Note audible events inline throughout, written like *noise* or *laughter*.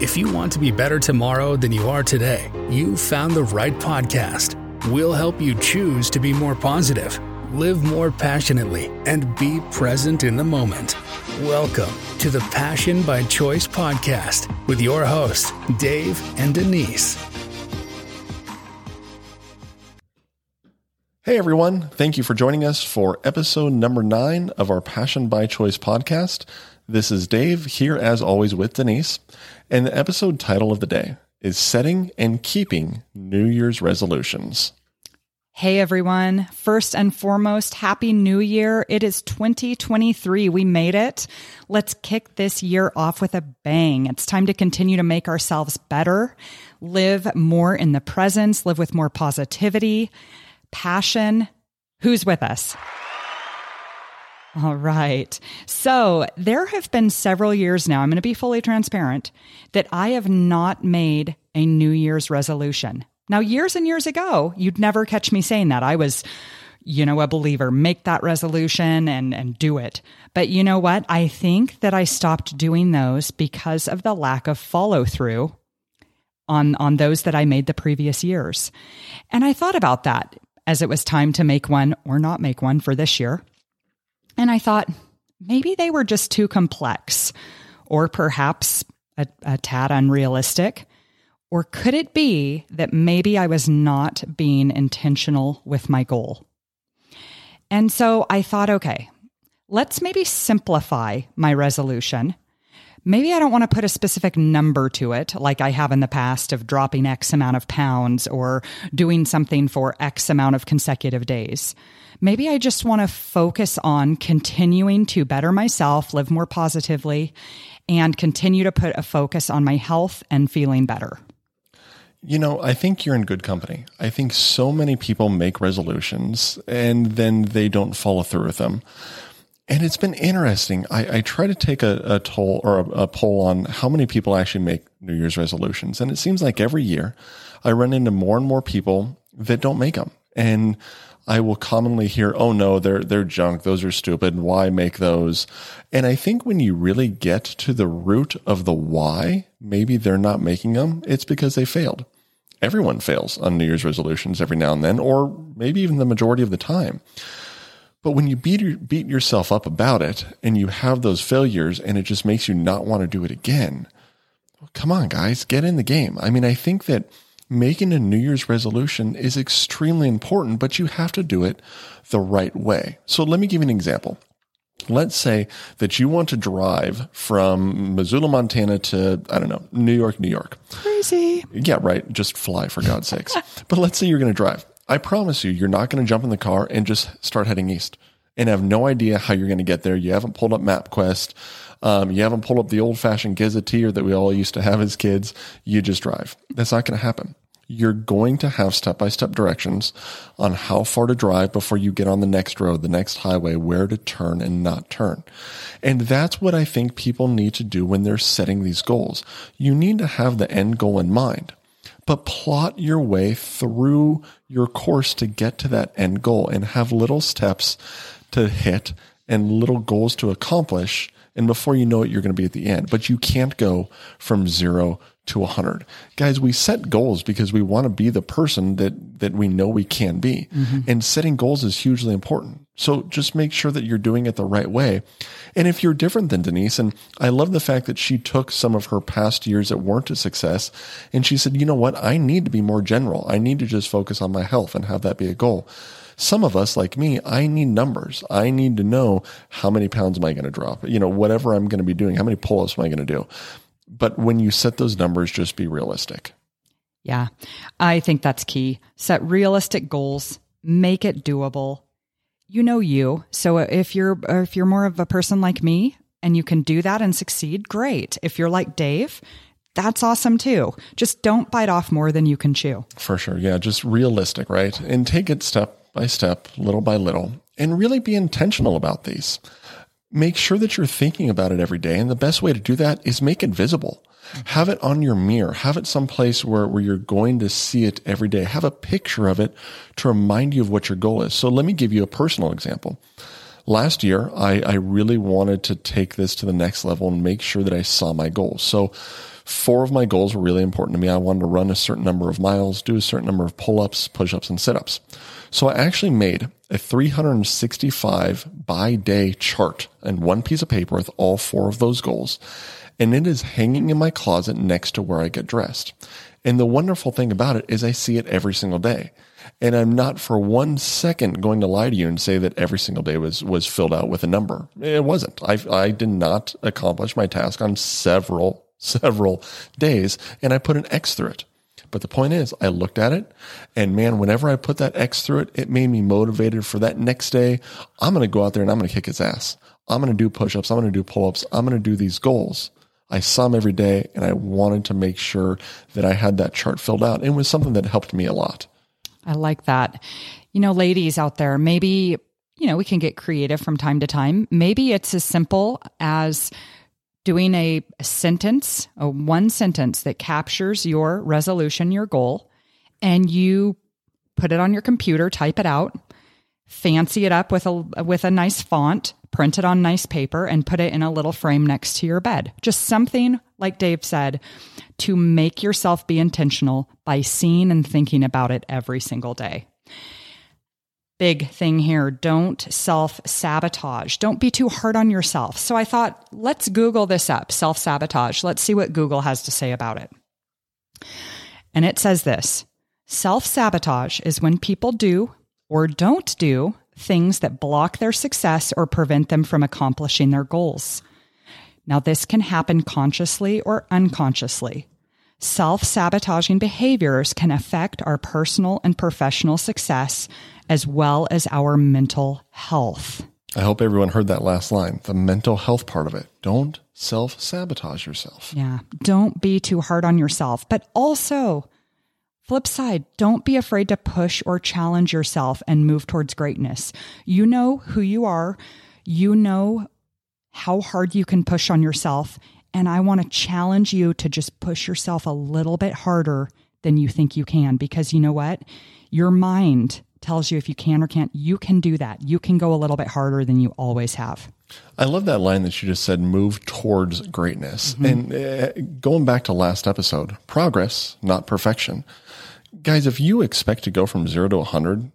If you want to be better tomorrow than you are today, you've found the right podcast. We'll help you choose to be more positive, live more passionately, and be present in the moment. Welcome to the Passion by Choice podcast with your hosts, Dave and Denise. Hey everyone, thank you for joining us for episode number nine of our Passion by Choice podcast. This is Dave here as always with Denise. And the episode title of the day is Setting and Keeping New Year's Resolutions. Hey everyone. First and foremost, Happy New Year. It is 2023. We made it. Let's kick this year off with a bang. It's time to continue to make ourselves better, live more in the presence, live with more positivity, passion. Who's with us? All right. So there have been several years now, I'm going to be fully transparent, that I have not made a New Year's resolution. Now, years and years ago, you'd never catch me saying that. I was, you know, a believer, make that resolution and, and do it. But you know what? I think that I stopped doing those because of the lack of follow through on, on those that I made the previous years. And I thought about that as it was time to make one or not make one for this year. And I thought maybe they were just too complex or perhaps a, a tad unrealistic. Or could it be that maybe I was not being intentional with my goal? And so I thought, okay, let's maybe simplify my resolution. Maybe I don't want to put a specific number to it, like I have in the past of dropping X amount of pounds or doing something for X amount of consecutive days maybe I just want to focus on continuing to better myself, live more positively, and continue to put a focus on my health and feeling better. You know, I think you're in good company. I think so many people make resolutions and then they don't follow through with them. And it's been interesting. I, I try to take a, a toll or a, a, poll on how many people actually make New Year's resolutions. And it seems like every year I run into more and more people that don't make them. And I will commonly hear, "Oh no, they're they're junk. Those are stupid. Why make those?" And I think when you really get to the root of the why, maybe they're not making them. It's because they failed. Everyone fails on New Year's resolutions every now and then, or maybe even the majority of the time. But when you beat beat yourself up about it and you have those failures and it just makes you not want to do it again, well, come on, guys, get in the game. I mean, I think that making a New Year's resolution is extremely important, but you have to do it the right way. So let me give you an example. Let's say that you want to drive from Missoula, Montana to, I don't know, New York, New York. Crazy. Yeah, right. Just fly for God's sakes. *laughs* But let's say you're going to drive. I promise you, you're not going to jump in the car and just start heading east and have no idea how you're going to get there. You haven't pulled up MapQuest. Um, you haven't pulled up the old fashioned gazetteer that we all used to have as kids. You just drive. That's not going to happen. You're going to have step by step directions on how far to drive before you get on the next road, the next highway, where to turn and not turn. And that's what I think people need to do when they're setting these goals. You need to have the end goal in mind but plot your way through your course to get to that end goal and have little steps to hit and little goals to accomplish. And before you know it, you're going to be at the end. But you can't go from zero to 100. Guys, we set goals because we want to be the person that, that we know we can be. Mm-hmm. And setting goals is hugely important. So just make sure that you're doing it the right way. And if you're different than Denise, and I love the fact that she took some of her past years that weren't a success and she said, you know what? I need to be more general. I need to just focus on my health and have that be a goal. Some of us, like me, I need numbers. I need to know how many pounds am I going to drop? You know, whatever I'm going to be doing, how many pull ups am I going to do? But when you set those numbers, just be realistic. Yeah, I think that's key. Set realistic goals, make it doable. You know you. So if you're if you're more of a person like me and you can do that and succeed, great. If you're like Dave, that's awesome too. Just don't bite off more than you can chew. For sure. Yeah, just realistic, right? And take it step by step, little by little, and really be intentional about these. Make sure that you're thinking about it every day. And the best way to do that is make it visible. Have it on your mirror. Have it someplace where, where you're going to see it every day. Have a picture of it to remind you of what your goal is. So let me give you a personal example. Last year, I, I really wanted to take this to the next level and make sure that I saw my goals. So Four of my goals were really important to me. I wanted to run a certain number of miles, do a certain number of pull ups, push ups, and sit ups. So I actually made a 365 by day chart and one piece of paper with all four of those goals. And it is hanging in my closet next to where I get dressed. And the wonderful thing about it is I see it every single day. And I'm not for one second going to lie to you and say that every single day was, was filled out with a number. It wasn't. I, I did not accomplish my task on several, several days and I put an X through it. But the point is, I looked at it and man, whenever I put that X through it, it made me motivated for that next day. I'm going to go out there and I'm going to kick its ass. I'm going to do push ups. I'm going to do pull ups. I'm going to do these goals. I saw them every day and I wanted to make sure that I had that chart filled out. It was something that helped me a lot. I like that. You know, ladies out there, maybe, you know, we can get creative from time to time. Maybe it's as simple as doing a, sentence, a one sentence that captures your resolution, your goal, and you put it on your computer, type it out, fancy it up with a with a nice font, print it on nice paper and put it in a little frame next to your bed. Just something like Dave said to make yourself be intentional by seeing and thinking about it every single day big thing here. Don't self sabotage. Don't be too hard on yourself. So I thought, let's Google this up self sabotage. Let's see what Google has to say about it. And it says this self sabotage is when people do or don't do things that block their success or prevent them from accomplishing their goals. Now, this can happen consciously or unconsciously. Self sabotaging behaviors can affect our personal and professional success as well as our mental health. I hope everyone heard that last line the mental health part of it. Don't self sabotage yourself. Yeah. Don't be too hard on yourself. But also, flip side, don't be afraid to push or challenge yourself and move towards greatness. You know who you are, you know how hard you can push on yourself. And I want to challenge you to just push yourself a little bit harder than you think you can because you know what? Your mind tells you if you can or can't, you can do that. You can go a little bit harder than you always have. I love that line that you just said move towards greatness. Mm-hmm. And uh, going back to last episode, progress, not perfection. Guys, if you expect to go from zero to 100,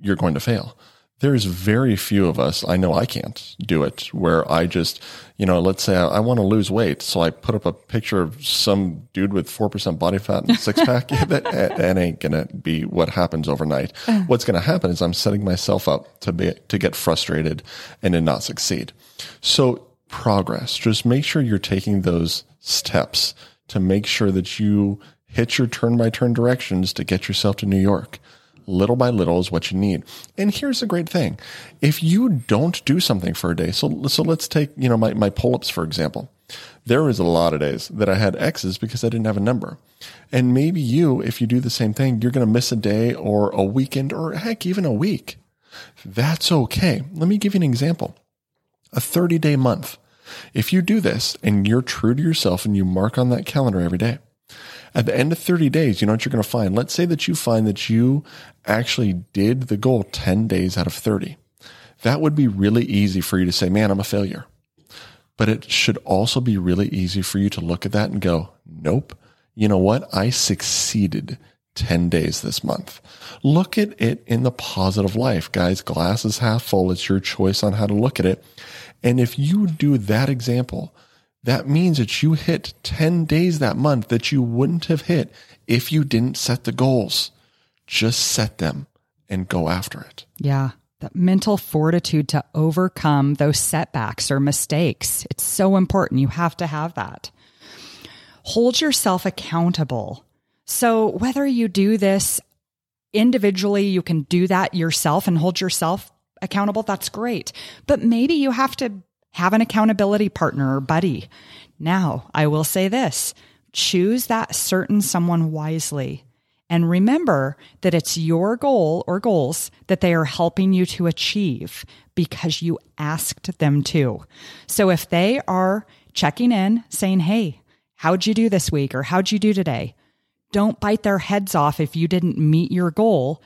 you're going to fail there's very few of us. I know I can't do it where I just, you know, let's say I, I want to lose weight. So I put up a picture of some dude with 4% body fat and six pack. *laughs* that, that ain't to be what happens overnight. Uh. What's to happen is I'm setting myself up to be, to get frustrated and to not succeed. So progress, just make sure you're taking those steps to make sure that you hit your turn by turn directions to get yourself to New York little by little is what you need. And here's the great thing. If you don't do something for a day, so, so let's take, you know, my, my pull-ups, for example. There was a lot of days that I had X's because I didn't have a number. And maybe you, if you do the same thing, you're going to miss a day or a weekend or heck, even a week. That's okay. Let me give you an example. A 30 day month. If you do this and you're true to yourself and you mark on that calendar every day, at the end of 30 days, you know what you're going to find? Let's say that you find that you actually did the goal 10 days out of 30. That would be really easy for you to say, man, I'm a failure. But it should also be really easy for you to look at that and go, nope. You know what? I succeeded 10 days this month. Look at it in the positive life, guys. Glass is half full. It's your choice on how to look at it. And if you do that example, that means that you hit 10 days that month that you wouldn't have hit if you didn't set the goals. Just set them and go after it. Yeah. That mental fortitude to overcome those setbacks or mistakes. It's so important. You have to have that. Hold yourself accountable. So, whether you do this individually, you can do that yourself and hold yourself accountable. That's great. But maybe you have to have an accountability partner or buddy. Now, I will say this choose that certain someone wisely. And remember that it's your goal or goals that they are helping you to achieve because you asked them to. So if they are checking in saying, Hey, how'd you do this week? Or how'd you do today? Don't bite their heads off if you didn't meet your goal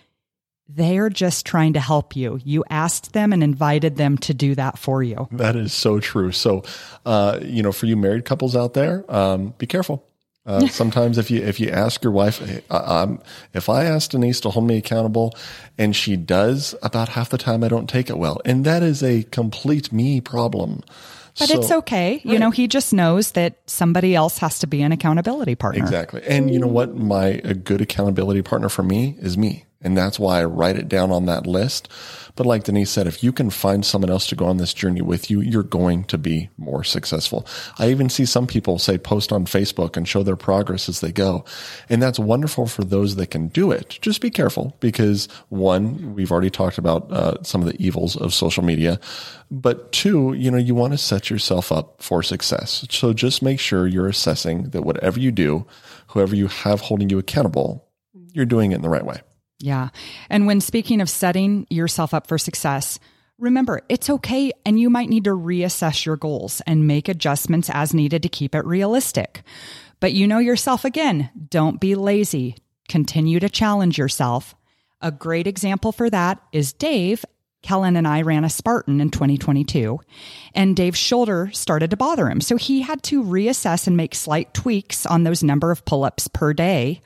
they're just trying to help you. You asked them and invited them to do that for you. That is so true. So, uh, you know, for you married couples out there, um, be careful. Uh, *laughs* sometimes if you if you ask your wife, hey, I, I'm, if I ask Denise to hold me accountable, and she does, about half the time I don't take it well, and that is a complete me problem. But so, it's okay. You know, he just knows that somebody else has to be an accountability partner. Exactly. And you know what? My a good accountability partner for me is me. And that's why I write it down on that list. But like Denise said, if you can find someone else to go on this journey with you, you're going to be more successful. I even see some people say post on Facebook and show their progress as they go. And that's wonderful for those that can do it. Just be careful because one, we've already talked about uh, some of the evils of social media. But two, you know, you want to set yourself up for success. So just make sure you're assessing that whatever you do, whoever you have holding you accountable, you're doing it in the right way. Yeah. And when speaking of setting yourself up for success, remember it's okay and you might need to reassess your goals and make adjustments as needed to keep it realistic. But you know yourself again. Don't be lazy. Continue to challenge yourself. A great example for that is Dave. Kellen and I ran a Spartan in 2022, and Dave's shoulder started to bother him. So he had to reassess and make slight tweaks on those number of pull ups per day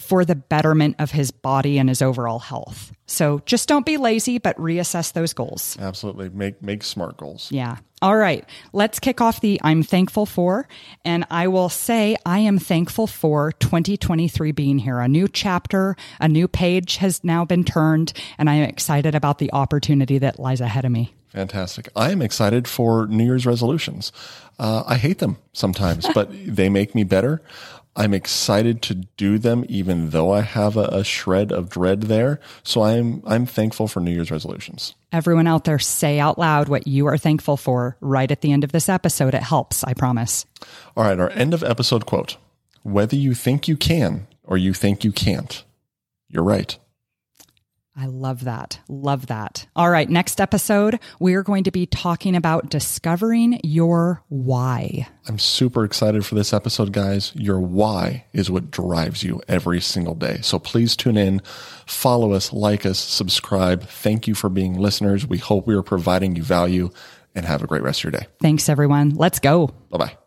for the betterment of his body and his overall health. So just don't be lazy, but reassess those goals. Absolutely. Make make smart goals. Yeah. All right. Let's kick off the I'm thankful for. And I will say I am thankful for 2023 being here. A new chapter, a new page has now been turned, and I am excited about the opportunity that lies ahead of me. Fantastic. I am excited for New Year's resolutions. Uh, I hate them sometimes, *laughs* but they make me better. I'm excited to do them, even though I have a, a, shred of dread there. So I'm I'm thankful for New Year's resolutions. Everyone out there, say out loud what you are thankful for right at the end of this episode. It helps, I promise. All right, our end of episode quote: Whether you think you can or you think you can't, you're right. I love that. Love that. All right. Next episode, we're going to be talking about discovering your why. I'm super excited for this episode, guys. Your why is what drives you every single day. So please tune in, follow us, like us, subscribe. Thank you for being listeners. We hope we are providing you value and have a great rest of your day. Thanks, everyone. Let's go. Bye bye.